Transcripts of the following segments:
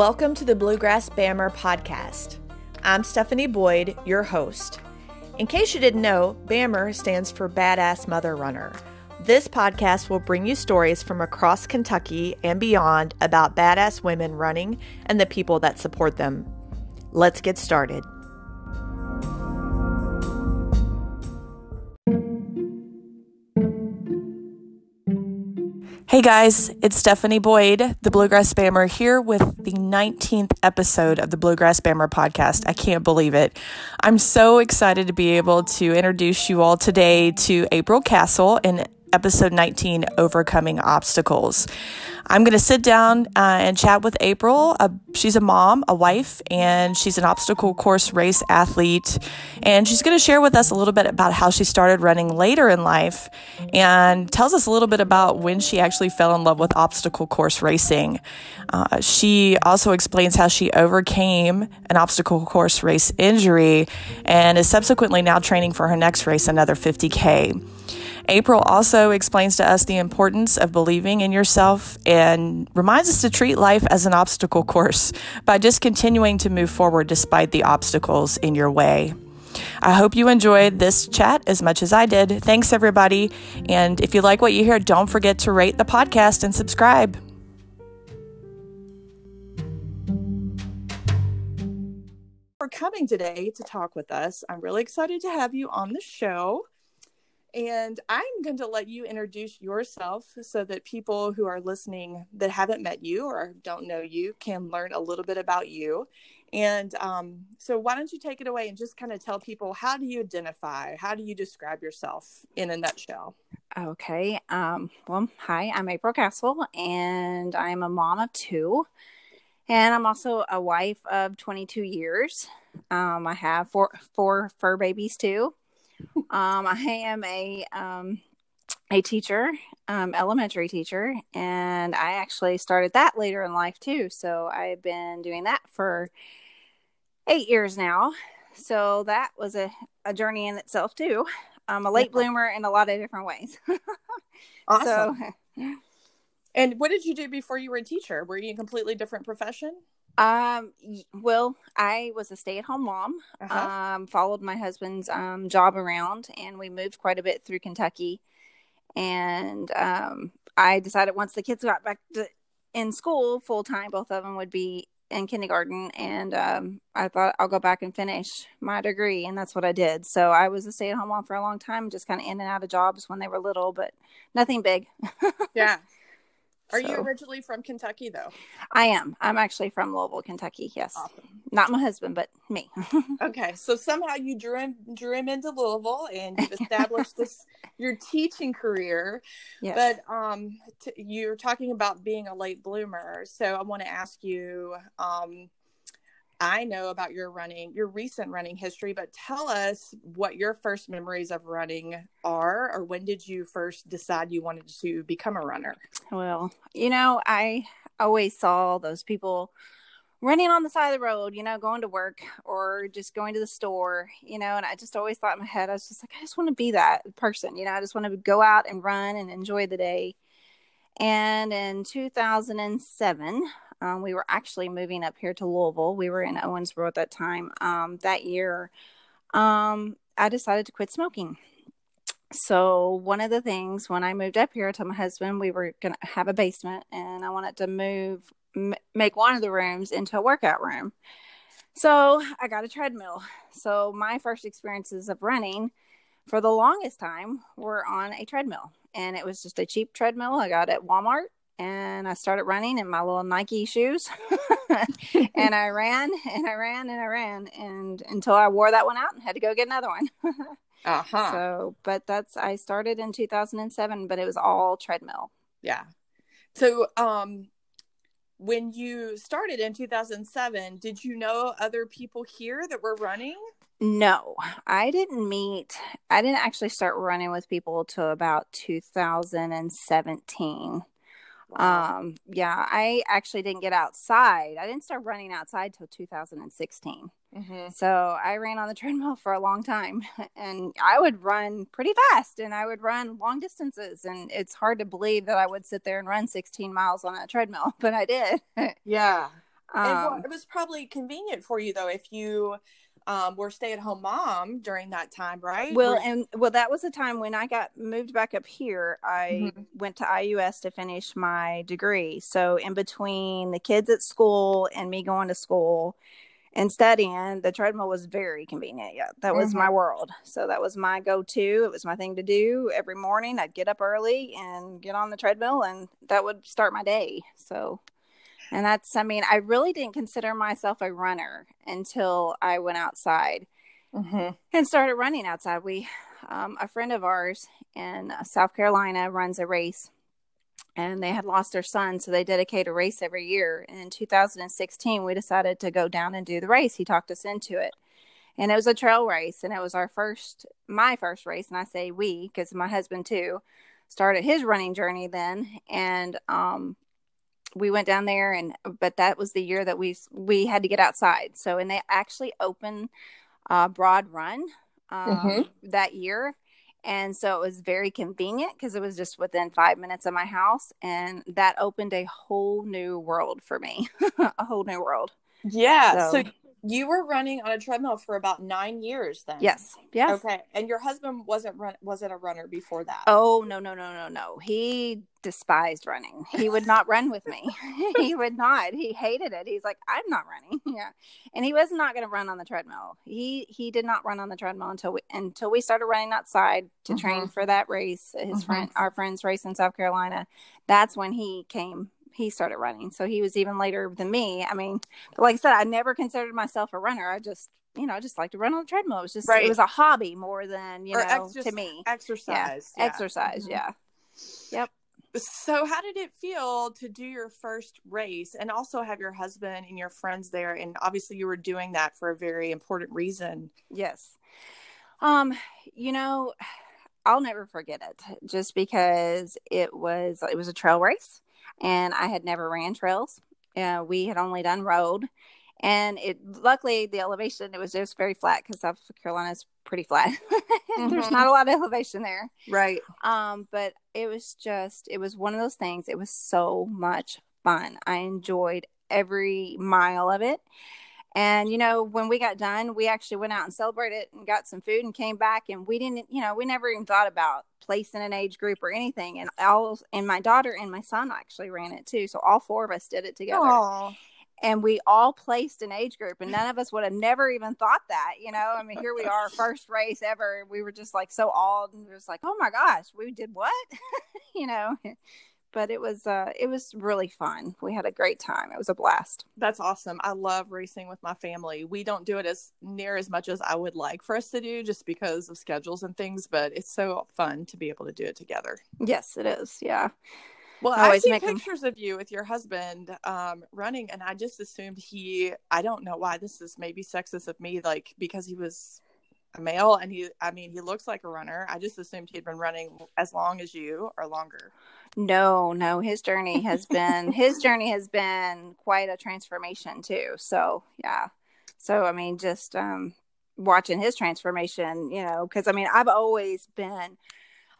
Welcome to the Bluegrass Bammer podcast. I'm Stephanie Boyd, your host. In case you didn't know, Bammer stands for Badass Mother Runner. This podcast will bring you stories from across Kentucky and beyond about badass women running and the people that support them. Let's get started. Hey guys, it's Stephanie Boyd, the Bluegrass Bammer, here with the 19th episode of the Bluegrass Bammer podcast. I can't believe it. I'm so excited to be able to introduce you all today to April Castle in episode 19 Overcoming Obstacles. I'm going to sit down uh, and chat with April. Uh, she's a mom, a wife, and she's an obstacle course race athlete. And she's going to share with us a little bit about how she started running later in life and tells us a little bit about when she actually fell in love with obstacle course racing. Uh, she also explains how she overcame an obstacle course race injury and is subsequently now training for her next race, another 50K. April also explains to us the importance of believing in yourself and reminds us to treat life as an obstacle course by just continuing to move forward despite the obstacles in your way. I hope you enjoyed this chat as much as I did. Thanks, everybody. And if you like what you hear, don't forget to rate the podcast and subscribe. For coming today to talk with us, I'm really excited to have you on the show. And I'm going to let you introduce yourself so that people who are listening that haven't met you or don't know you can learn a little bit about you. And um, so, why don't you take it away and just kind of tell people how do you identify? How do you describe yourself in a nutshell? Okay. Um, well, hi, I'm April Castle, and I'm a mom of two. And I'm also a wife of 22 years. Um, I have four, four fur babies too. Um, I am a um, a teacher, um, elementary teacher, and I actually started that later in life too. So I've been doing that for eight years now. So that was a, a journey in itself too. I'm a late bloomer in a lot of different ways. awesome. So, and what did you do before you were a teacher? Were you a completely different profession? Um, well, I was a stay-at-home mom. Uh-huh. Um, followed my husband's um job around, and we moved quite a bit through Kentucky. And um, I decided once the kids got back to in school full time, both of them would be in kindergarten, and um, I thought I'll go back and finish my degree, and that's what I did. So I was a stay-at-home mom for a long time, just kind of in and out of jobs when they were little, but nothing big. yeah. Are so, you originally from Kentucky, though? I am. I'm actually from Louisville, Kentucky. Yes. Awesome. Not my husband, but me. okay, so somehow you drew him drew him into Louisville, and you've established this your teaching career. Yes. But um, t- you're talking about being a late bloomer, so I want to ask you um I know about your running, your recent running history, but tell us what your first memories of running are, or when did you first decide you wanted to become a runner? Well, you know, I always saw those people running on the side of the road, you know, going to work or just going to the store, you know, and I just always thought in my head, I was just like, I just want to be that person, you know, I just want to go out and run and enjoy the day. And in 2007, um, we were actually moving up here to Louisville. We were in Owensboro at that time. Um, that year, um, I decided to quit smoking. So, one of the things when I moved up here, I told my husband we were going to have a basement and I wanted to move, m- make one of the rooms into a workout room. So, I got a treadmill. So, my first experiences of running for the longest time were on a treadmill. And it was just a cheap treadmill I got at Walmart and I started running in my little Nike shoes. and I ran and I ran and I ran and until I wore that one out and had to go get another one. uh-huh. So, but that's I started in 2007, but it was all treadmill. Yeah. So, um when you started in 2007, did you know other people here that were running? No, I didn't meet, I didn't actually start running with people till about 2017. Wow. Um, yeah, I actually didn't get outside. I didn't start running outside till 2016. Mm-hmm. So I ran on the treadmill for a long time and I would run pretty fast and I would run long distances. And it's hard to believe that I would sit there and run 16 miles on a treadmill, but I did. yeah. Um, it was probably convenient for you though if you um, were stay at home mom during that time, right? Well, were- and well, that was the time when I got moved back up here. I mm-hmm. went to IUS to finish my degree. So, in between the kids at school and me going to school and studying, the treadmill was very convenient. Yeah, that was mm-hmm. my world. So, that was my go to. It was my thing to do every morning. I'd get up early and get on the treadmill, and that would start my day. So, and that's, I mean, I really didn't consider myself a runner until I went outside mm-hmm. and started running outside. We, um, a friend of ours in South Carolina runs a race and they had lost their son. So they dedicate a race every year. And in 2016, we decided to go down and do the race. He talked us into it. And it was a trail race. And it was our first, my first race. And I say we, because my husband too started his running journey then. And um, we went down there and but that was the year that we we had to get outside. So and they actually opened uh, broad run um, mm-hmm. that year. And so it was very convenient because it was just within five minutes of my house and that opened a whole new world for me a whole new world. Yeah so, so you were running on a treadmill for about nine years then. Yes. Yeah. Okay. And your husband wasn't run wasn't a runner before that. Oh no no no no no. He despised running. He would not run with me. he would not. He hated it. He's like, I'm not running. Yeah. And he was not going to run on the treadmill. He he did not run on the treadmill until we until we started running outside to mm-hmm. train for that race. His mm-hmm. friend our friend's race in South Carolina. That's when he came he started running. So he was even later than me. I mean, like I said, I never considered myself a runner. I just, you know, I just like to run on the treadmill. It was just, right. it was a hobby more than, you or know, ex- to me. Exercise. Yeah. Yeah. Exercise. Mm-hmm. Yeah. Yep. So, how did it feel to do your first race and also have your husband and your friends there? And obviously, you were doing that for a very important reason. Yes. Um, you know, I'll never forget it just because it was it was a trail race and I had never ran trails. Uh, we had only done road, and it luckily the elevation it was just very flat because South Carolina is pretty flat. mm-hmm. There's not a lot of elevation there, right? Um, but it was just it was one of those things. It was so much fun. I enjoyed every mile of it. And you know, when we got done, we actually went out and celebrated and got some food and came back. And we didn't, you know, we never even thought about placing an age group or anything. And all and my daughter and my son actually ran it too. So all four of us did it together. Aww. And we all placed an age group, and none of us would have never even thought that, you know. I mean, here we are, first race ever. We were just like so awed, and just like, oh my gosh, we did what, you know but it was uh it was really fun. We had a great time. It was a blast. That's awesome. I love racing with my family. We don't do it as near as much as i would like for us to do just because of schedules and things but it's so fun to be able to do it together. Yes it is. Yeah. Well, I, I see pictures of you with your husband um, running, and I just assumed he. I don't know why this is maybe sexist of me, like because he was male and he. I mean, he looks like a runner. I just assumed he'd been running as long as you or longer. No, no, his journey has been his journey has been quite a transformation too. So, yeah. So, I mean, just um watching his transformation, you know, cuz I mean, I've always been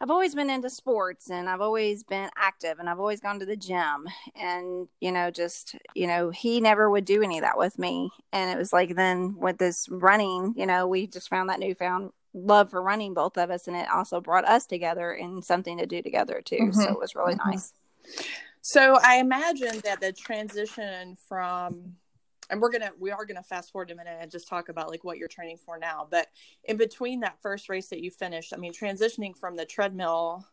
I've always been into sports and I've always been active and I've always gone to the gym and you know just you know he never would do any of that with me and it was like then with this running you know we just found that newfound love for running both of us and it also brought us together in something to do together too mm-hmm. so it was really mm-hmm. nice so i imagine that the transition from and we're gonna we are gonna fast forward a minute and just talk about like what you're training for now but in between that first race that you finished i mean transitioning from the treadmill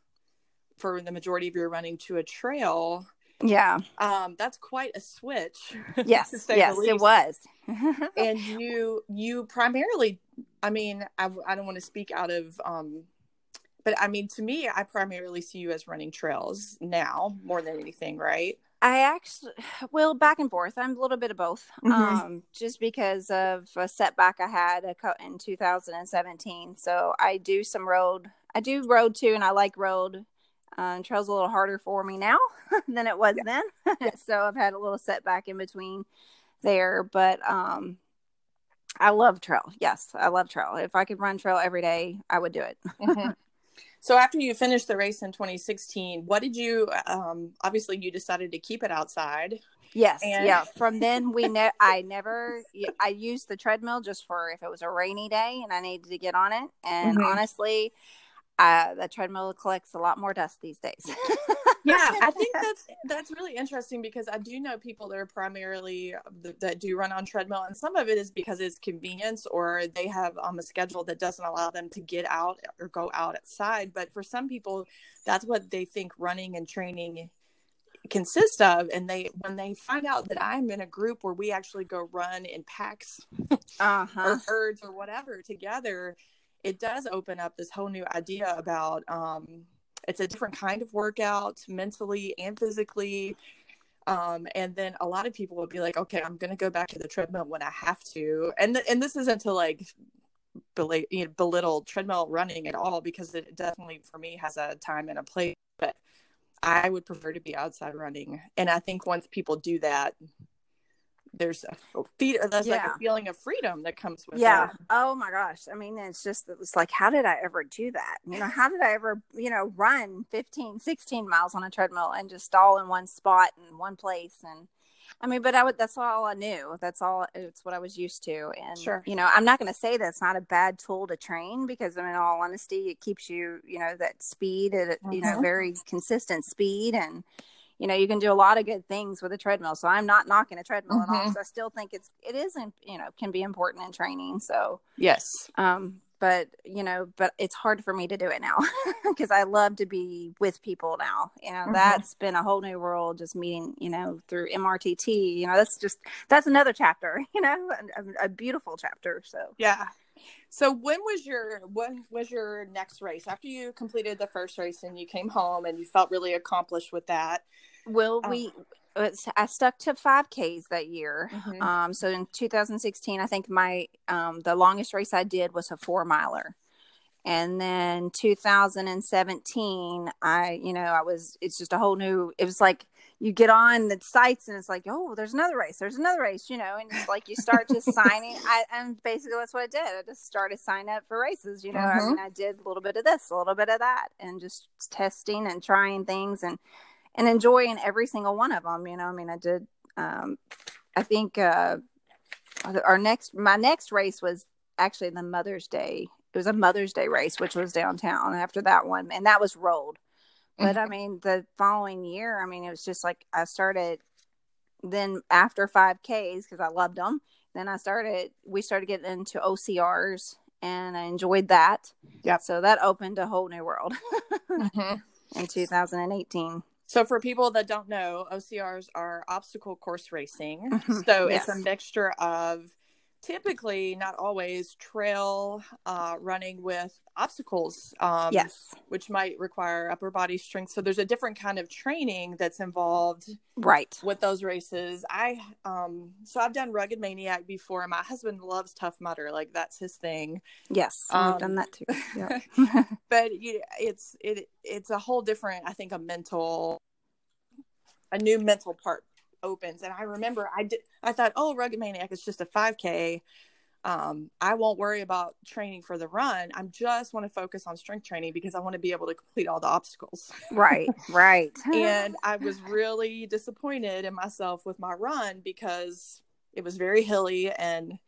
for the majority of your running to a trail yeah. um that's quite a switch yes yes it was. And you you primarily i mean I, I don't want to speak out of um but i mean to me i primarily see you as running trails now more than anything right I actually, well, back and forth. I'm a little bit of both, mm-hmm. um, just because of a setback I had in 2017. So I do some road. I do road too, and I like road. Uh, trail's a little harder for me now than it was yeah. then. so I've had a little setback in between there, but um, I love trail. Yes, I love trail. If I could run trail every day, I would do it. mm-hmm. So after you finished the race in 2016, what did you? Um, obviously, you decided to keep it outside. Yes, And- yeah. From then we ne- I never I used the treadmill just for if it was a rainy day and I needed to get on it. And Mhm. honestly, uh, the treadmill collects a lot more dust these days. yeah i think that's that's really interesting because i do know people that are primarily that, that do run on treadmill and some of it is because it's convenience or they have um, a schedule that doesn't allow them to get out or go out outside but for some people that's what they think running and training consists of and they when they find out that i'm in a group where we actually go run in packs uh huh. or herds or whatever together it does open up this whole new idea about um it's a different kind of workout mentally and physically. Um and then a lot of people will be like okay i'm gonna go back to the treadmill when i have to. And th- and this isn't to like bela- you know, belittle treadmill running at all because it definitely for me has a time and a place but i would prefer to be outside running. And i think once people do that there's a feed there's like a feeling of freedom that comes with Yeah. it. Oh my gosh. I mean, it's just, it's like, how did I ever do that? You know, how did I ever, you know, run 15, 16 miles on a treadmill and just all in one spot in one place? And I mean, but I would, that's all I knew. That's all, it's what I was used to. And, Sure. you know, I'm not going to say that's not a bad tool to train because, I mean, in all honesty, it keeps you, you know, that speed at, you know, Mhm. very consistent speed. And, you know, you can do a lot of good things with a treadmill. So I'm not knocking a treadmill at all. Mhm. So I still think it's, it isn't, you know, can be important in training. So, yes um but you know but it's hard for me to do it now because i love to be with people now you know Mhm. that's been a whole new world just meeting you know through mrtt you know that's just that's another chapter you know a, a beautiful chapter so yeah so when was your when was your next race after you completed the first race and you came home and you felt really accomplished with that will Oh. we I stuck to 5ks that year Mhm. um so in 2016 i think my um the longest race i did was a four miler and then 2017 i you know i was it's just a whole new it was like you get on the sites and it's like oh there's another race there's another race you know and it's like you start just signing i and basically that's what i did i just started signing up for races you know i mean i did a little bit of this a little bit of that and just testing and trying things and and enjoying every single one of them you know i mean i did um i think uh our next my next race was actually the mother's day it was a mother's day race which was downtown after that one and that was rolled. But i mean the following year i mean it was just like i started then after 5ks because i loved them then i started we started getting into ocrs and i enjoyed that. Yeah. so that opened a whole new world. Mhm. in 2018 So, for people that don't know, OCRs are obstacle course racing. Mhm. So, it's a mixture of typically, not always, trail uh, running with obstacles. Um, yes Which might require upper body strength. So, there's a different kind of training that's involved right with those races. I, um, so I've done Rugged Maniac before. My husband loves Tough Mudder. Like, that's his thing. yes Um, i've done that too yeah but you, it's it it's a whole different i think a mental a new mental part opens and i remember i did i thought oh rugged maniac is just a 5k um i won't worry about training for the run i'm just want to focus on strength training because i want to be able to complete all the obstacles right right and i was really disappointed in myself with my run because it was very hilly and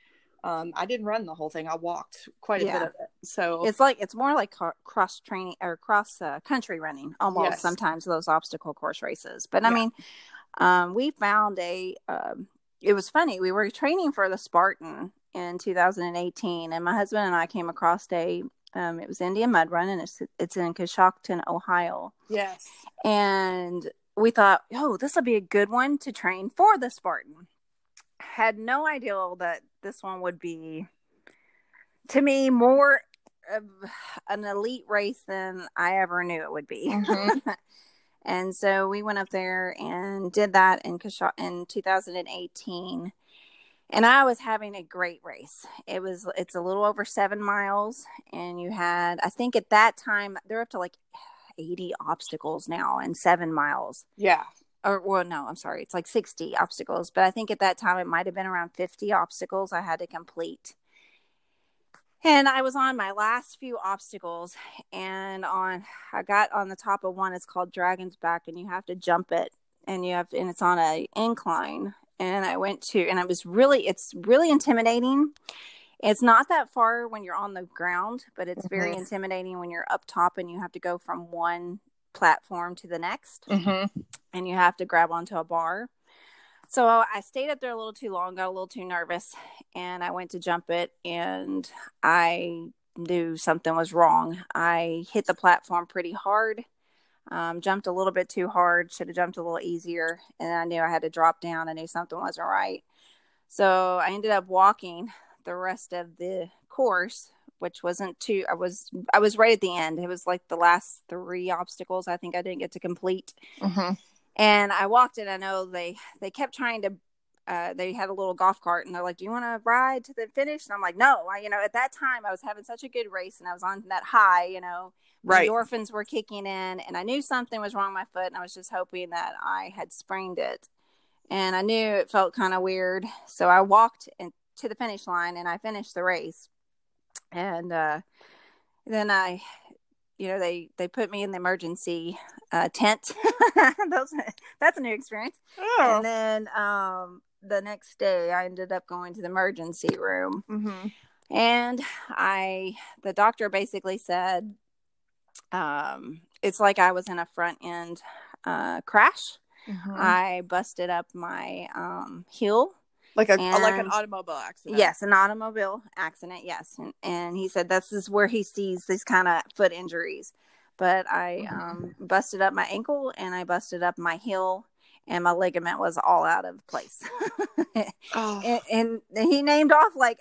um, I didn't run the whole thing. I walked quite a Yeah. bit of it. So it's like it's more like ca- cross training or cross uh, country running almost Yes. sometimes those obstacle course races but i mean um, we found a um, it was funny we were training for the spartan in 2018 and my husband and i came across a um, it was indian mud run and it's it's in Coshocton, ohio. Yes, and we thought oh this will be a good one to train for the spartan. Had no idea that this one would be to me more of an elite race than i ever knew it would be. Mhm. and so we went up there and did that in Kasha- in 2018 and i was having a great race. It was it's a little over seven miles and you had i think at that time they're up to like 80 obstacles now and seven miles. Yeah. or well no i'm sorry it's like 60 obstacles. But i think at that time it might have been around 50 obstacles i had to complete and i was on my last few obstacles and on i got on the top of one it's called dragon's back and you have to jump it and you have and it's on a incline and I went to and it was really it's really intimidating. It's not that far when you're on the ground, but it's mm-hmm. very intimidating when you're up top and you have to go from one platform to the next mm-hmm. and you have to grab onto a bar. So I stayed up there a little too long, got a little too nervous, and I went to jump it and I knew something was wrong. I hit the platform pretty hard um, jumped a little bit too hard, should have jumped a little easier. And I knew I had to drop down. I knew something wasn't right. So I ended up walking the rest of the course, which wasn't too, I was, I was right at the end. It was like the last three obstacles I think I didn't get to complete. Mm-hmm. And I walked it. I know they, they kept trying to uh, they had a little golf cart and they're like, Do you want to ride to the finish? And I'm like, No, I, you know, at that time I was having such a good race and I was on that high, you know, right. the endorphins were kicking in and I knew something was wrong with my foot and I was just hoping that I had sprained it. And I knew it felt kind of weird. So I walked in, to the finish line and I finished the race. And uh, then I, you know, they, they put me in the emergency uh, tent. Those, that's a new experience. Oh. And then um, the next day I ended up going to the emergency room. Mm-hmm. And I, the doctor basically said, um, it's like I was in a front end uh, crash. Mm-hmm. I busted up my um, heel. Like a and, like an automobile accident. Yes, an automobile accident. Yes, and, and he said this is where he sees these kind of foot injuries. But I mm-hmm. um, busted up my ankle and I busted up my heel, and my ligament was all out of place. oh. and, and he named off like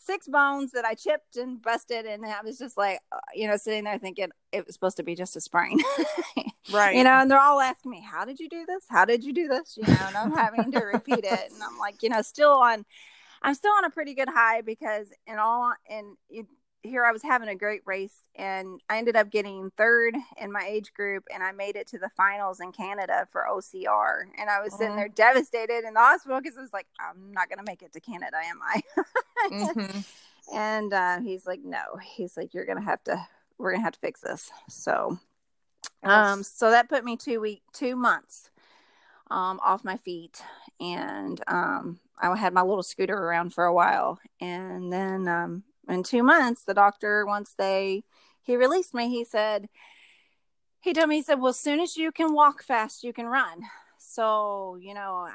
six bones that I chipped and busted, and I was just like, uh, you know, sitting there thinking it was supposed to be just a sprain, right? You know, and they're all asking me, "How did you do this? How did you do this?" You know, and I'm having to repeat it, and I'm like, you know, still on, I'm still on a pretty good high because in all, and here I was having a great race and I ended up getting third in my age group and I made it to the finals in Canada for OCR. And I was sitting there devastated in the hospital because I was like, I'm not going to make it to Canada, am I? mm-hmm. And uh, he's like, no, he's like, you're going to have to, we're going to have to fix this. So, um, so that put me two week, two months, um, off my feet. And, um, I had my little scooter around for a while and then, um, in two months, the doctor, once they he released me, he said, he told me, he said, well, as soon as you can walk fast, you can run. So, you know,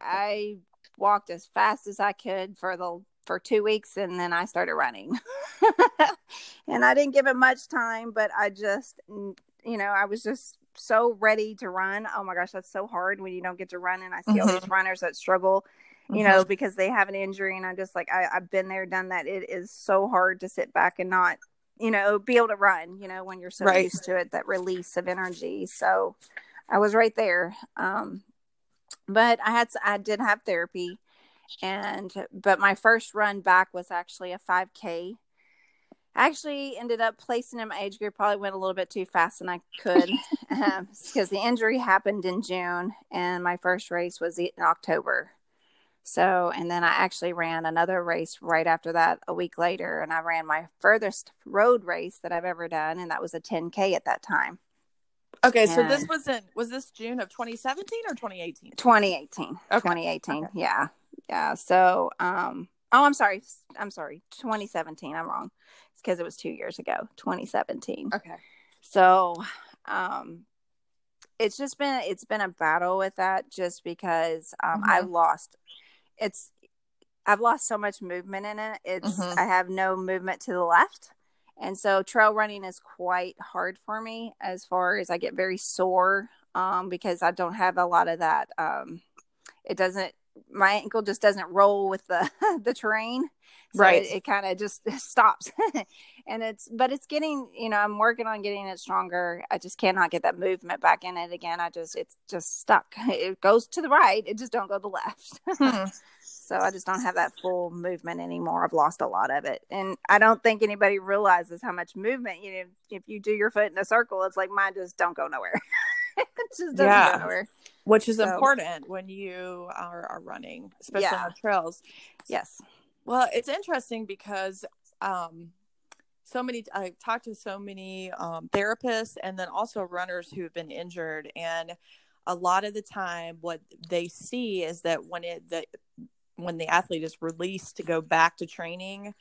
I walked as fast as I could for the for two weeks and then I started running. and I didn't give it much time, but I just you know, I was just so ready to run. Oh my gosh, that's so hard when you don't get to run and I see mm-hmm. all these mm-hmm. runners that struggle you mm-hmm. know, because they have an injury. And I'm just like, I, I've been there, done that. It is so hard to sit back and not, you know, be able to run, you know, when you're so right. used to it, that release of energy. So I was right there. Um, but I had, I did have therapy and, but my first run back was actually a 5K. I actually ended up placing in my age group, probably went a little bit too fast than I could because the injury happened in June and my first race was in October. So, and then I actually ran another race right after that a week later, and I ran my furthest road race that I've ever done, and that was a 10K at that time. Okay, and so this wasn't was this June of 2017 or 2018? 2018. Okay. 2018. Okay. Yeah. Yeah. So, um oh, I'm sorry. I'm sorry. 2017. I'm wrong. It's cuz it was 2 years ago. 2017. Okay. So, um it's just been it's been a battle with that just because um mm-hmm. I lost it's I've lost so much movement in it. It's mm-hmm. I have no movement to the left. And so trail running is quite hard for me as far as I get very sore um, because I don't have a lot of that. Um, it doesn't, my ankle just doesn't roll with the, the terrain. So right. It, it kind of just stops. and it's, but it's getting, you know, I'm working on getting it stronger. I just cannot get that movement back in it again. I just, it's just stuck. It goes to the right. It just don't go to the left. Hmm. So I just don't have that full movement anymore. I've lost a lot of it. And I don't think anybody realizes how much movement, you know, if you do your foot in a circle, it's like mine just don't go nowhere. it just doesn't yeah. nowhere. Which is so, important when you are, are running, especially yeah. on trails. Yes. Well, it's interesting because um, so many I've talked to so many um, therapists and then also runners who have been injured and a lot of the time what they see is that when it the when the athlete is released to go back to training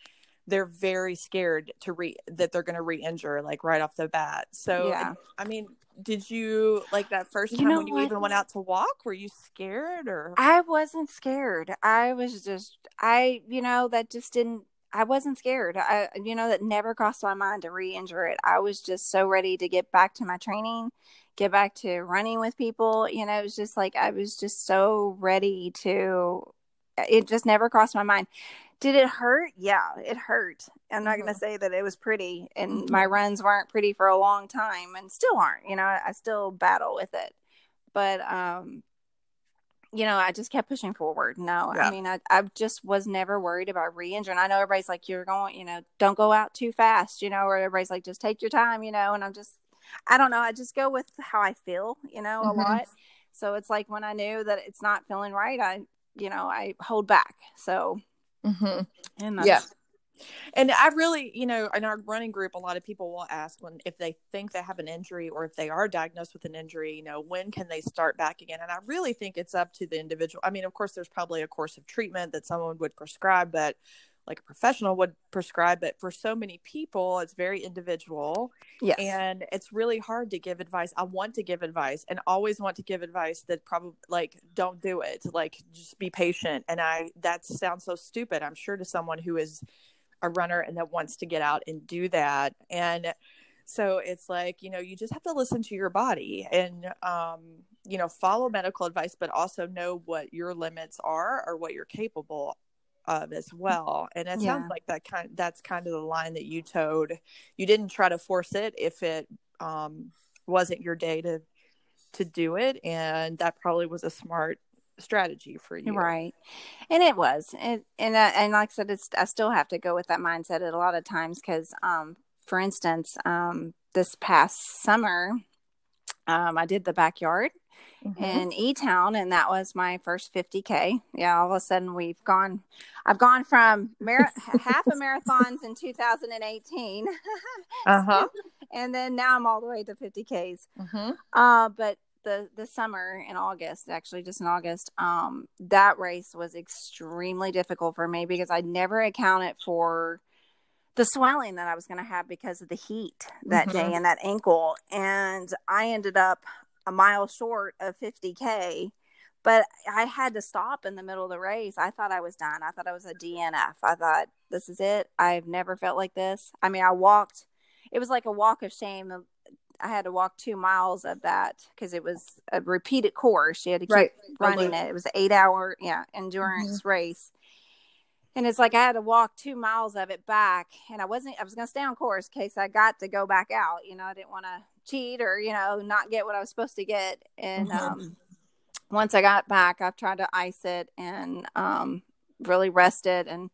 they're very scared to re that they're going to re-injure like right off the bat so Yeah. i mean did you like that first You time when you what? even went out to walk were you scared or I wasn't scared. I was just, I, you know, that just didn't, I wasn't scared. I, you know, that never crossed my mind to re injure it. I was just so ready to get back to my training, get back to running with people. You know, it was just like, I was just so ready to, it just never crossed my mind. Did it hurt? Yeah, it hurt. I'm not going Mhm. to say that it was pretty, and my runs weren't pretty for a long time and still aren't. You know, I, I still battle with it. But, um, you know, I just kept pushing forward. No, Yeah. I mean, I, I just was never worried about re injuring. I know everybody's like, you're going, you know, don't go out too fast, you know, or everybody's like, just take your time, you know, and I'm just, I don't know. I just go with how I feel, you know, a lot. So it's like when I knew that it's not feeling right, I, you know, I hold back. So, mm-hmm. and Yeah. And I really, you know, in our running group, a lot of people will ask when if they think they have an injury or if they are diagnosed with an injury, you know, when can they start back again? And I really think it's up to the individual. I mean, of course, there's probably a course of treatment that someone would prescribe, but like a professional would prescribe. But for so many people, it's very individual yes. and it's really hard to give advice. I want to give advice and always want to give advice that probably like don't do it. Like just be patient. And I that sounds so stupid. I'm sure to someone who is a runner and that wants to get out and do that. And so it's like, you know, you just have to listen to your body and um, you know, follow medical advice, but also know what your limits are or what you're capable of as well. And it sounds like that kind that's kind of the line that you towed. You didn't try to force it if it um wasn't your day to to do it and that probably was a smart strategy for you. Right. And it was. And and, uh, and like I said, it's, I still have to go with that mindset at a lot of times because, um, for instance, um, this past summer, um, I did the backyard Mhm. in E Town, and that was my first 50K. Yeah, all of a sudden we've gone, I've gone from mar- half a marathons in 2018, Uh-huh. and then now I'm all the way to 50Ks. Mhm. Uh, but the the summer in August, actually just in August, um, that race was extremely difficult for me because I never accounted for the swelling that I was going to have because of the heat that day Mhm. and that ankle, and I ended up a mile short of 50k. But I had to stop in the middle of the race. I thought I was done. I thought I was a DNF. I thought this is it. I've never felt like this. I mean, I walked. It was like a walk of shame. I had to walk two miles of that because it was a repeated course. You had to keep Right. running it. It was an eight hour, yeah, endurance mm-hmm. race. And it's like I had to walk two miles of it back. And I wasn't, I was going to stay on course in case I got to go back out. You know, I didn't want to cheat or, you know, not get what I was supposed to get. And Mhm. um, once I got back, I've tried to ice it and um, really rested. And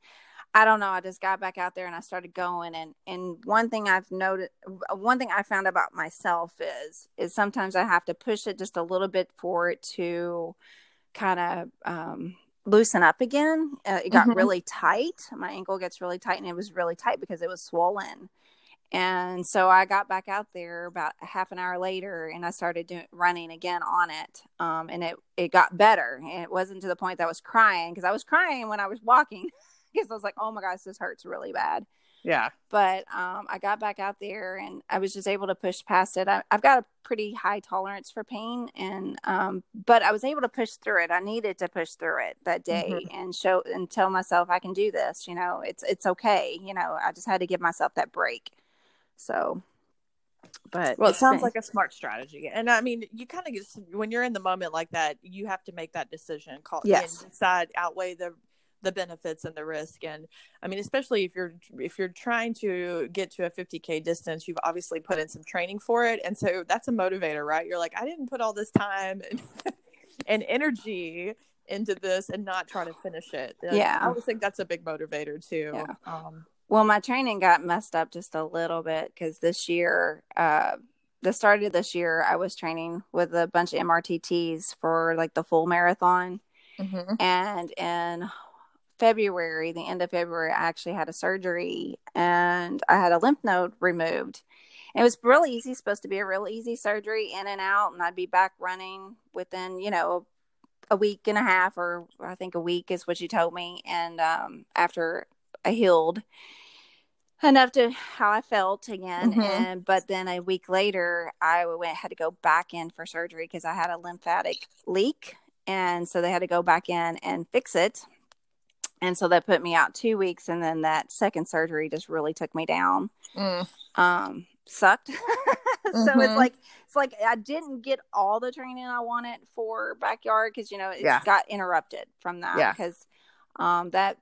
I don't know. I just got back out there and I started going. And and one thing I've noted, one thing I found about myself is is sometimes I have to push it just a little bit for it to kind of um, loosen up again. Uh, it got Mhm. really tight. My ankle gets really tight, and it was really tight because it was swollen. And so I got back out there about a half an hour later, and I started doing running again on it. Um, and it it got better. And it wasn't to the point that I was crying because I was crying when I was walking because I was like, "Oh my gosh, this hurts really bad." Yeah. But um, I got back out there, and I was just able to push past it. I, I've got a pretty high tolerance for pain, and um, but I was able to push through it. I needed to push through it that day and show and tell myself I can do this. You know, it's it's okay. You know, I just had to give myself that break. So, but Well, it sounds like a smart strategy. And I mean, you kind of just when you're in the moment like that, you have to make that decision, call Yes. and decide outweigh the the benefits and the risk. And I mean, especially if you're if you're trying to get to a 50k distance, you've obviously put in some training for it, and so that's a motivator, right? You're like, I didn't put all this time and, and energy into this and not try to finish it. Yeah. I always think that's a big motivator too. Yeah. Um, Well, my training got messed up just a little bit because this year, uh, the start of this year, I was training with a bunch of MRTTs for like the full marathon. mhm. And in February, the end of February, I actually had a surgery and I had a lymph node removed. it was really easy, supposed to be a real easy surgery in and out, and I'd be back running within, you know, a week and a half, or I think a week is what she told me. And um, after I healed enough to how I felt again, mm-hmm. and but then a week later, I went had to go back in for surgery because I had a lymphatic leak, and so they had to go back in and fix it. And so that put me out two weeks, and then that second surgery just really took me down. Mm. Um, sucked. so mm-hmm. it's like it's like I didn't get all the training I wanted for backyard because you know it yeah. got interrupted from that because yeah. um, that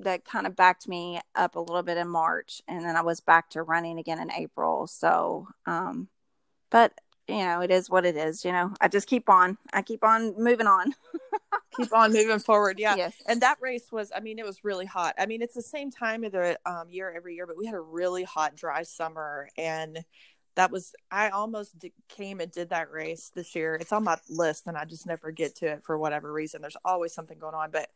that kind of backed me up a little bit in March, and then I was back to running again in April. So, um, but you know, it is what it is. You know, I just keep on. I keep on moving on. keep on moving forward. Yeah. Yes. And that race was, I mean, it was really hot. I mean, it's the same time of the um, year every year, but we had a really hot, dry summer. And that was, I almost d- came and did that race this year. It's on my list and I just never get to it for whatever reason. There's always something going on. But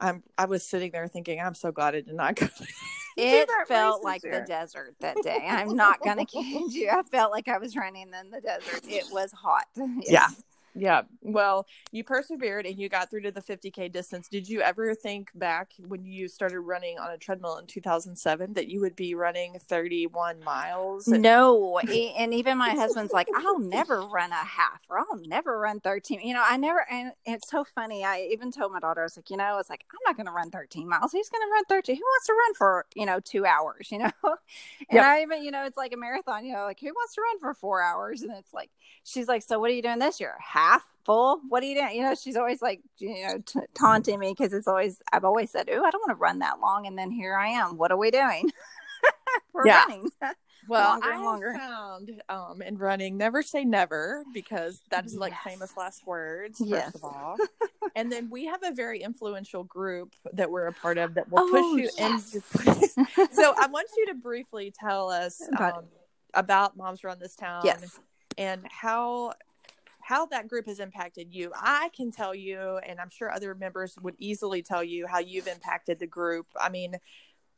I'm, I was sitting there thinking, I'm so glad I did not go. it felt like year. the desert that day. I'm not going to kid you. I felt like I was running in the desert. It was hot. Yes. Yeah. Yeah. Well, you persevered and you got through to the 50K distance. Did you ever think back when you started running on a treadmill in 2007 that you would be running 31 miles? And- no. and even my husband's like, I'll never run a half or I'll never run 13. You know, I never, and it's so funny. I even told my daughter, I was like, you know, it's like, I'm not going to run 13 miles. Who's going to run 13? Who wants to run for, you know, two hours, you know? and yep. I even, you know, it's like a marathon, you know, like who wants to run for four hours? And it's like, she's like, so what are you doing this year? Half? Full? What are you doing? You know, she's always like, you know, t- taunting me because it's always, I've always said, oh, I don't want to run that long. And then here I am. What are we doing? We're yeah. running. Well, longer I longer. found um, in running, never say never because that is like yes. famous last words, first yes. of all. and then we have a very influential group that we're a part of that will oh, push you yes. into. so I want you to briefly tell us um, about Moms Run This Town. Yes and how how that group has impacted you. I can tell you, and I'm sure other members would easily tell you how you've impacted the group. I mean,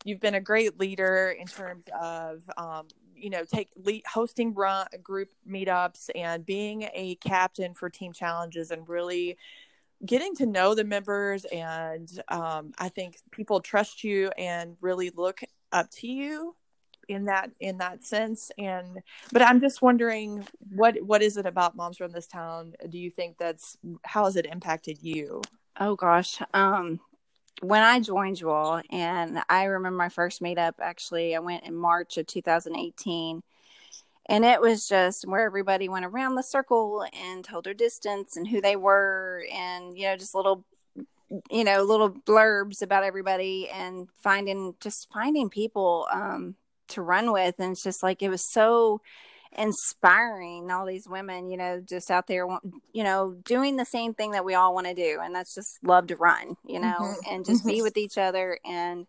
you've been a great leader in terms of, um, you know, take lead, hosting run, group meetups and being a captain for team challenges and really getting to know the members. And um, I think people trust you and really look up to you in that in that sense. And but i'm just wondering what what is it about moms run this town do you think that's how has it impacted you? Oh gosh. Um when i joined you all and i remember my first meetup actually i went in march of 2018 and it was just where everybody went around the circle and told their distance and who they were and you know just little you know little blurbs about everybody and finding just finding people. Um to run with and it's just like it was so inspiring all these women you know just out there you know doing the same thing that we all want to do and that's just love to run you know mm-hmm. and just be mm-hmm. with each other and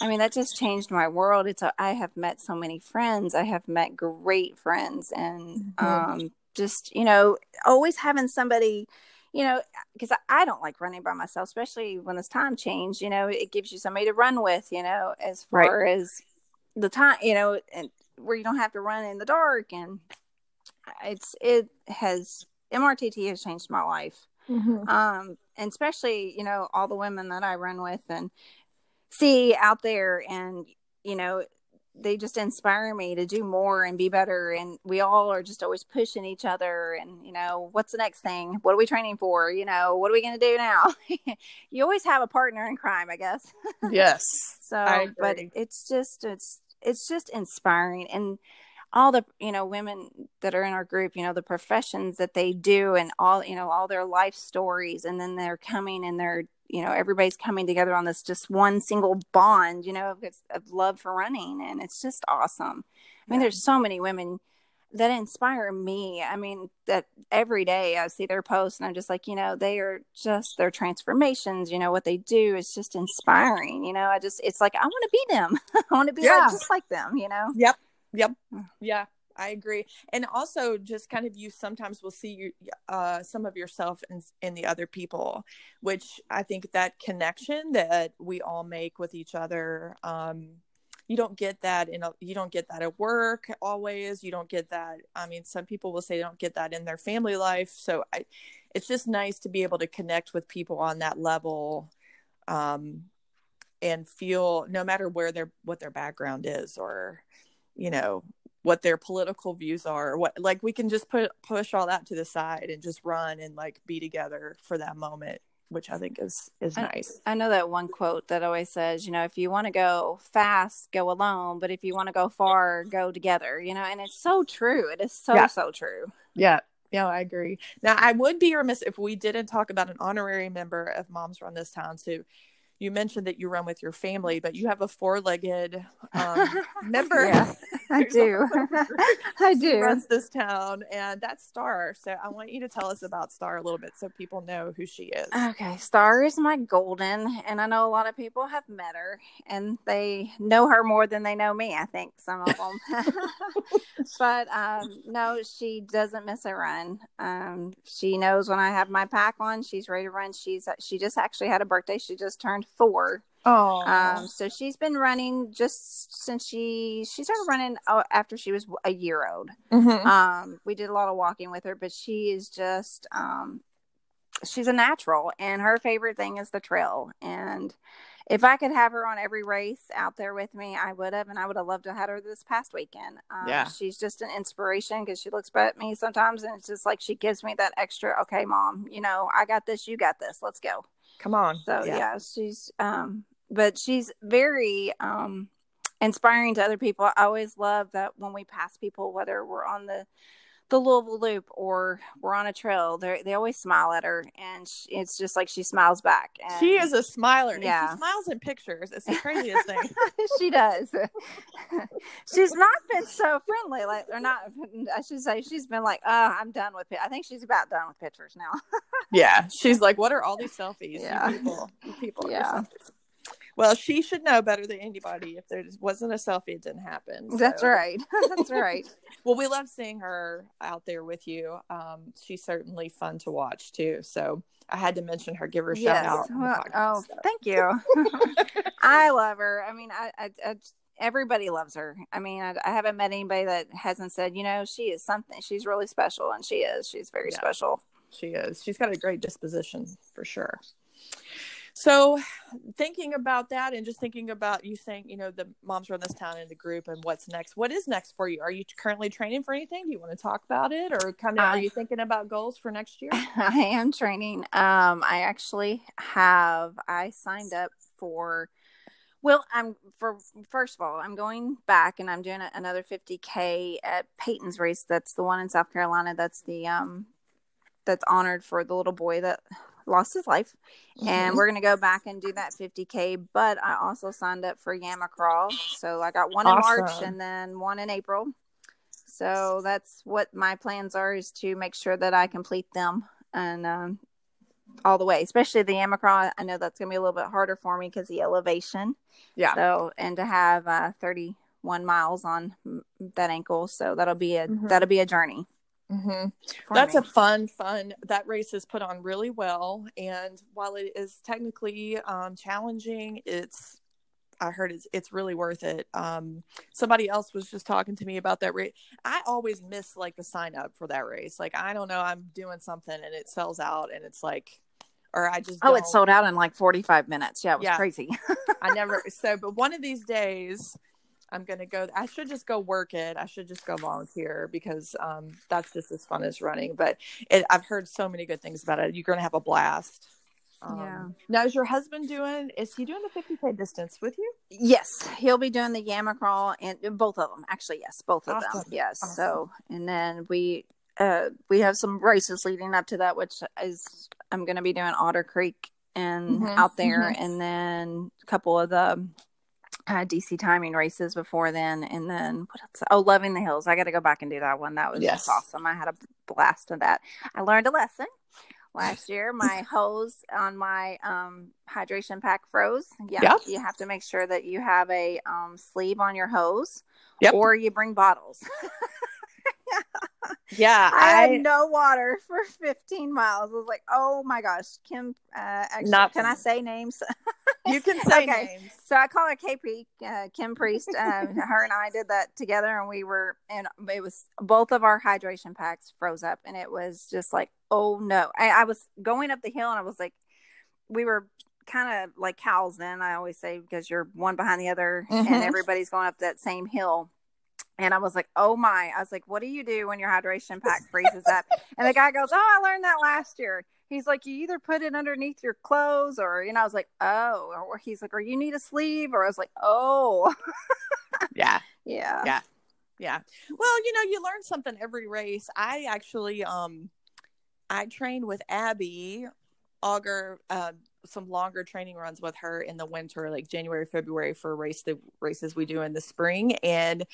i mean that just changed my world it's a, I have met so many friends i have met great friends and mm-hmm. um just you know always having somebody you know, because I don't like running by myself, especially when this time change. You know, it gives you somebody to run with. You know, as far right. as the time, you know, and where you don't have to run in the dark, and it's it has MRTT has changed my life. Mm-hmm. Um, and especially you know all the women that I run with and see out there, and you know they just inspire me to do more and be better. And we all are just always pushing each other and you know what's the next thing? What are we training for? You know what are we going to do now? You always have a partner in crime i guess. Yes so but it's just it's it's just inspiring and all the you know women that are in our group you know the professions that they do and all you know all their life stories and then they're coming and they're you know everybody's coming together on this just one single bond you know of, of love for running and it's just awesome. I mean there's so many women that inspire me. I mean, that every day I see their posts and I'm just like, you know, they are just their transformations, you know, what they do is just inspiring. You know, I just, it's like, I want to be them. I want to be yeah. like, just like them, you know? Yep. Yep. Mm. Yeah. I agree. And also just kind of you sometimes will see you, uh, some of yourself in, in the other people, which I think that connection that we all make with each other, um, you don't get that in a, you don't get that at work always you don't get that i mean some people will say they don't get that in their family life so I, it's just nice to be able to connect with people on that level um, and feel no matter where their what their background is or you know what their political views are or what like we can just put push all that to the side and just run and like be together for that moment which i think is is I, nice I know that one quote that always says, you know, if you want to go fast, go alone, but if you want to go far, go together, you know, and it's so true. It is so, Yeah. so true. yeah yeah i agree now i would be remiss if we didn't talk about an honorary member of moms run this town so you mentioned that you run with your family but you have a four-legged um, member Yeah, I do. I do. runs this town and that's star so i want you to tell us about star a little bit so people know who she is Okay, Star is my golden, and I know a lot of people have met her, and they know her more than they know me. I think some of them, but um, no, she doesn't miss a run. Um, she knows when I have my pack on, she's ready to run. She's she just actually had a birthday. She just turned four, oh um, so she's been running just since she she started running after she was a year old Mm-hmm. um we did a lot of walking with her but she is just um she's a natural and her favorite thing is the trail and if i could have her on every race out there with me i would have and i would have loved to have had her this past weekend um, Yeah. she's just an inspiration because she looks at me sometimes and it's just like she gives me that extra okay mom you know i got this you got this let's go come on so yeah. she's um but she's very um inspiring to other people. I always love that when we pass people, whether we're on the the Louisville Loop or we're on a trail, they they always smile at her, and sh it's just like she smiles back. And she is a smiler Yeah. she smiles in pictures it's the craziest thing she does. she's not been so friendly, like or not. I should say she's been like, oh, I'm done with it. I think she's about done with pictures now. Yeah, she's like, "What are all these selfies? Yeah. You people, you people." Yeah. selfies." Well, she should know better than anybody. If there wasn't a selfie, it didn't happen. That's right. That's right. Well, we love seeing her out there with you. Um, she's certainly fun to watch too. So I had to mention her. Give her a shout out. Well, oh, podcast. thank you. I love her. I mean, I, I, I everybody loves her. I mean, I, I haven't met anybody that hasn't said, you know, she is something. She's really special, and she is. She's very Yeah. special. She is. She's got a great disposition for sure. So, thinking about that and just thinking about you saying, you know, the moms run this town in the group and what's next. What is next for you? Are you currently training for anything? Do you want to talk about it or kind of I- are you thinking about goals for next year? I am training. Um, I actually have. I signed up for. Well, I'm for first of all, I'm going back and I'm doing a, another 50k at Peyton's race. That's the one in South Carolina. That's the um, that's honored for the little boy that lost his life. And Mhm. we're gonna go back and do that 50k. But I also signed up for Yamacraw, so I got one in March and then one in April. So that's what my plans are: is to make sure that I complete them and um, all the way. Especially the Yamacraw. I know that's gonna be a little bit harder for me because the elevation. Yeah. So and to have uh, 31 miles on that ankle, so that'll be a Mhm. that'll be a journey. Hmm That's a fun, fun. That race is put on really well, and while it is technically um, challenging, it's. I heard it's it's really worth it. Um, somebody else was just talking to me about that race. I always miss like the sign up for that race. Like I don't know, I'm doing something and it sells out, and it's like, or I just Oh, don't- it sold out in like 45 minutes. Yeah, it was Yeah. crazy. I never so but one of these days I'm gonna go I should just go work it. I should just go volunteer because um that's just as fun as running. But it, I've heard so many good things about it. You're gonna have a blast. Um, Yeah. Now is your husband doing is he doing the 50k distance with you? yes, he'll be doing the Yamacraw and and both of them. Actually, yes, both of them. Yes. Awesome. So, and then we uh we have some races leading up to that which is I'm going to be doing Otter Creek and Mhm, out there mhm. and then a couple of the uh, DC timing races before then, and then what else? Oh, Loving the Hills. I got to go back and do that one. That was Yes. just awesome. I had a blast of that. I learned a lesson last year. My hose on my um, hydration pack froze. Yeah, Yep. you have to make sure that you have a um, sleeve on your hose, Yep. or you bring bottles. Yeah, I had no water for 15 miles. I was like, oh my gosh, Kim. Uh, actually, Not can I say names? you can say Okay. names. So I call her KP, uh, Kim Priest. Um, her and I did that together, and we were, and it was both of our hydration packs froze up, and it was just like, oh no. I, I was going up the hill, and I was like, we were kind of like cows then. I always say because you're one behind the other, Mhm. and everybody's going up that same hill. And I was like, oh my. I was like, what do you do when your hydration pack freezes up? And the guy goes, oh, I learned that last year. He's like, you either put it underneath your clothes or, you know, I was like, oh, or he's like, or you need a sleeve. Or I was like, oh, Yeah. yeah. Yeah. Yeah. Well, you know, you learn something every race. I actually um I trained with Abby auger uh, some longer training runs with her in the winter, like January, February for race the races we do in the spring. And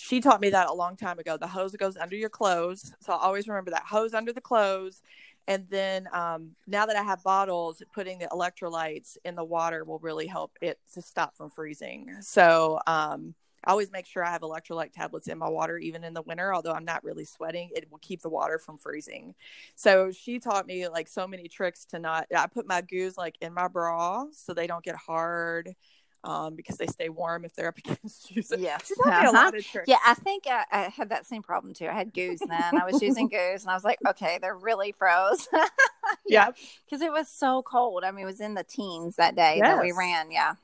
she taught me that a long time ago. The hose goes under your clothes. So I always remember that hose under the clothes. And then um, now that I have bottles, putting the electrolytes in the water will really help it to stop from freezing. So um, I always make sure I have electrolyte tablets in my water, even in the winter. Although I'm not really sweating, it will keep the water from freezing. So she taught me like so many tricks to not. I put my goos like in my bra so they don't get hard, um, because they stay warm if they're up against you. So Yes. she taught a Uh-huh. Yeah, I think I, I had that same problem too. I had goos then. I was using goos, and I was like, okay, they're really froze. yeah, because it was so cold. I mean, it was in the teens that day that we ran. Yeah,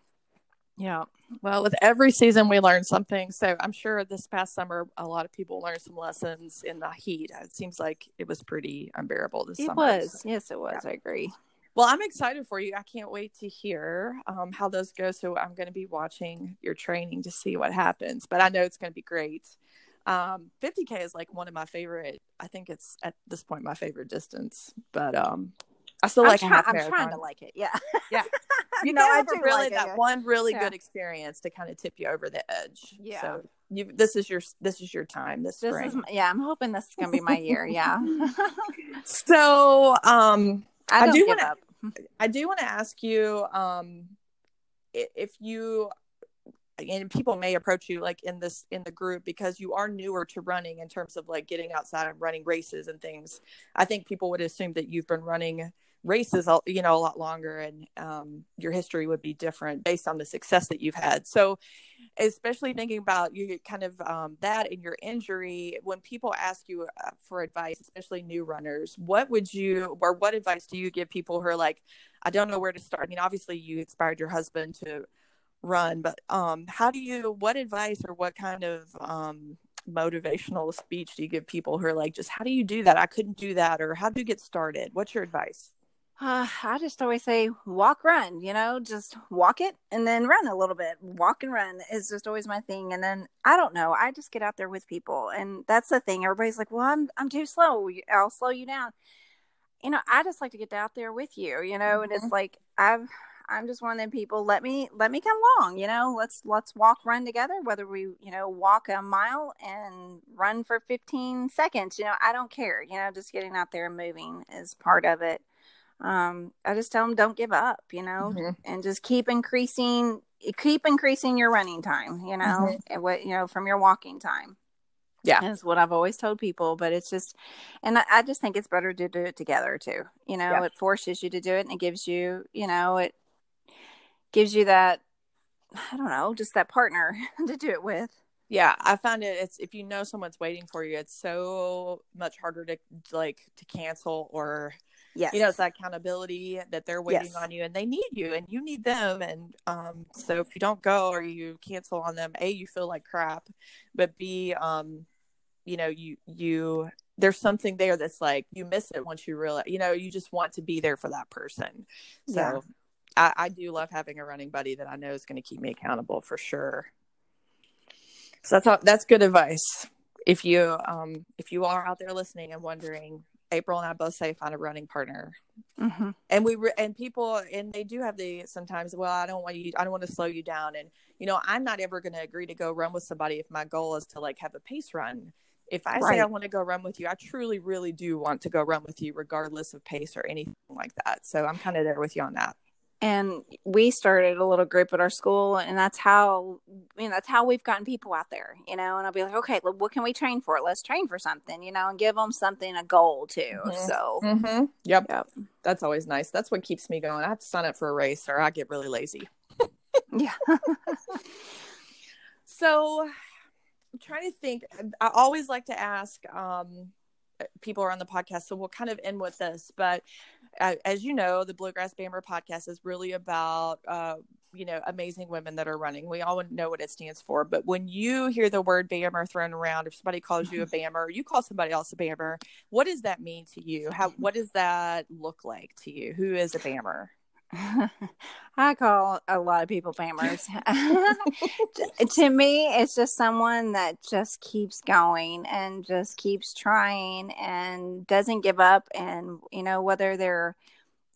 yeah, Well, with every season, we learn something. So I'm sure this past summer, a lot of people learned some lessons in the heat. It seems like it was pretty unbearable this it summer. was. Yes, it was. I agree. Well, I'm excited for you. I can't wait to hear um, how those go. So I'm going to be watching your training to see what happens. But I know it's going to be great. Um, 50k is like one of my favorite. I think it's at this point my favorite distance. But um, I still I'm, like try- I'm marathon. trying to like it. Yeah, Yeah. You no, can I do really like it, that yeah. one really Yeah. good experience to kind of tip you over the edge. Yeah. So you this is your this is your time this, This spring. is yeah. I'm hoping this is gonna be my year. Yeah, so um I I do wanna- up. I do want to ask you um if you and people may approach you like in this in the group because you are newer to running in terms of like getting outside and running races and things. I think people would assume that you've been running races you know a lot longer and um your history would be different based on the success that you've had. So especially thinking about you kind of um, that and your injury when people ask you uh, for advice especially new runners what would you or what advice do you give people who are like i don't know where to start. I mean obviously you inspired your husband to run but um how do you what advice or what kind of um motivational speech do you give people who are like just how do you do that? I couldn't do that or how do you get started? What's your advice Uh, I just always say walk, run. You know, just walk it and then run a little bit. Walk and run is just always my thing. And then I don't know. I just get out there with people, and that's the thing. Everybody's like, "Well, I'm I'm too slow. I'll slow you down." You know, I just like to get out there with you. You know, and it's like I've I'm just one of them people. Let me let me come along. You know, let's let's walk, run together. Whether we you know walk a mile and run for 15 seconds. You know, I don't care. You know, just getting out there and moving is part of it um i just tell them don't give up you know Mhm. and just keep increasing keep increasing your running time you know and what you know from your walking time Yeah. is what i've always told people but it's just and i, I just think it's better to do it together too you know Yeah. it forces you to do it and it gives you you know it gives you that i don't know just that partner to do it with yeah i found it it's if you know someone's waiting for you it's so much harder to like to cancel or yes you know it's that accountability that they're waiting Yes. on you and they need you and you need them and um so if you don't go or you cancel on them a you feel like crap but b um you know you you there's something there that's like you miss it once you realize you know you just want to be there for that person so Yeah. I, I do love having a running buddy that i know is going to keep me accountable for sure so that's all, that's good advice if you um if you are out there listening and wondering april and i both say find a running partner. Hmm and we re- and people and they do have the sometimes well i don't want you i don't want to slow you down. And you know i'm not ever going to agree to go run with somebody if my goal is to like have a pace run. If i say i want to go run with you i truly really do want to go run with you regardless of pace or anything like that. So i'm kind of there with you on that and we started a little group at our school and that's how you know that's how we've gotten people out there you know? And i'll be like okay well, what can we train for? Let's train for something you know and give them something a goal too mm-hmm. so. Mm-hmm. yep. yep. That's always nice. That's what keeps me going. I have to sign up for a race or i get really lazy. Yeah. So i'm trying to think i always like to ask um people are on the podcast so we'll kind of end with this but as you know, the Bluegrass Bammer podcast is really about, uh, you know, amazing women that are running. We all know what it stands for. But when you hear the word Bammer thrown around, if somebody calls you a Bammer, you call somebody else a Bammer, what does that mean to you? How, what does that look like to you? Who is a Bammer? I call a lot of people Bammers. to me, it's just someone that just keeps going and just keeps trying and doesn't give up. And you know whether they're,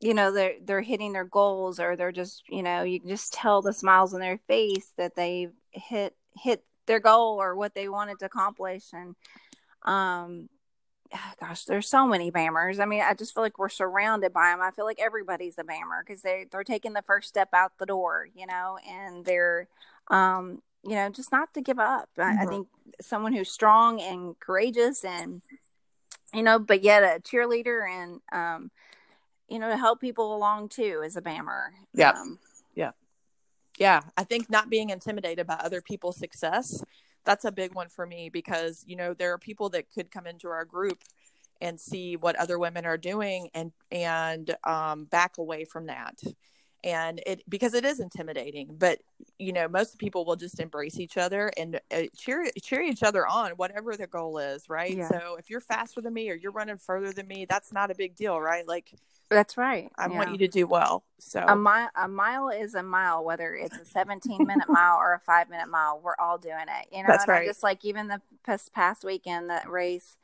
you know, they're they're hitting their goals or they're just, you know, you can just tell the smiles on their face that they hit hit their goal or what they wanted to accomplish. And um, gosh, there's so many bammers. I mean, I just feel like we're surrounded by them. I feel like everybody's a bammer because they they're taking the first step out the door, you know, and they're, um, you know, just not to give up. Mm-hmm. I, I, mm-hmm. think someone who's strong and courageous, and you know, but yet a cheerleader and, um, you know, to help people along too is a bammer. Yeah, um, yeah, yeah. I think not being intimidated by other people's success that's a big one for me because you know there are people that could come into our group and see what other women are doing and and um, back away from that and it because it is intimidating but you know most people will just embrace each other and uh, cheer cheer each other on whatever their goal is right yeah. so if you're faster than me or you're running further than me that's not a big deal right like that's right. I yeah. want you to do well. So a mile, a mile is a mile, whether it's a 17 minute mile or a five minute mile. We're all doing it. You know, that's right. just like even the past, past weekend, that race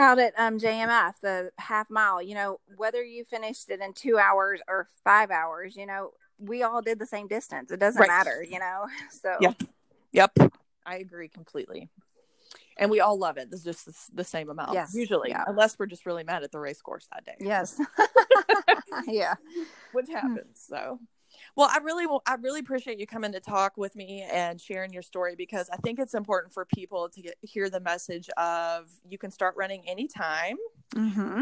out at um, JMF, the half mile. You know, whether you finished it in two hours or five hours, you know, we all did the same distance. It doesn't right. matter. You know, so yep, yep, I agree completely and we all love it. It's just the same amount, yes. usually, yeah. unless we're just really mad at the race course that day. Yes, yeah, which happens. So, well, I really, I really appreciate you coming to talk with me and sharing your story because I think it's important for people to get hear the message of you can start running anytime. Mm-hmm.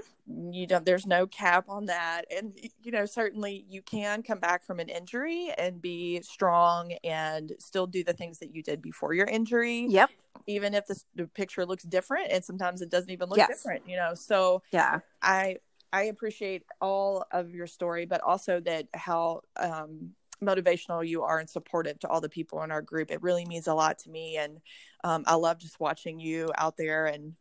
You don't. There's no cap on that, and you know certainly you can come back from an injury and be strong and still do the things that you did before your injury. Yep even if the, the picture looks different and sometimes it doesn't even look yes. different you know so yeah i i appreciate all of your story but also that how um motivational you are and supportive to all the people in our group. It really means a lot to me and um, i love just watching you out there and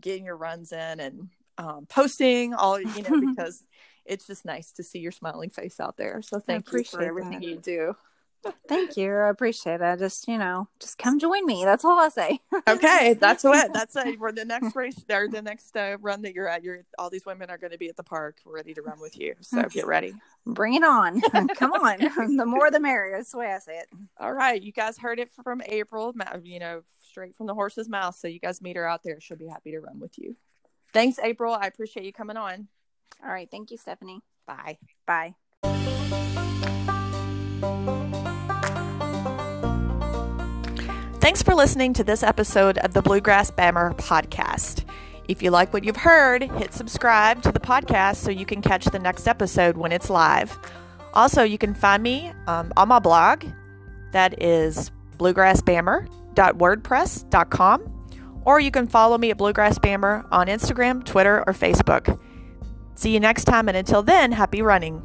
getting your runs in and um, posting all you know because it's just nice to see your smiling face out there. So thank you for everything that. you do Thank you. I appreciate it. Just, you know, just come join me. That's all I say. okay. That's what, that's it. For the next race or the next uh, run that you're at, you're, all these women are going to be at the park ready to run with you. So get ready. Bring it on. come on. the more the merrier. That's the way I say it. All right. You guys heard it from April, you know, straight from the horse's mouth. So you guys meet her out there. She'll be happy to run with you. Thanks, April. I appreciate you coming on. All right. Thank you, Stephanie. Bye. Bye. Thanks for listening to this episode of the Bluegrass Bammer podcast. If you like what you've heard, hit subscribe to the podcast so you can catch the next episode when it's live. Also, you can find me um, on my blog. That is bluegrassbammer.wordpress.com. Or you can follow me at Bluegrass Bammer on Instagram, Twitter, or Facebook. See you next time, and until then, happy running.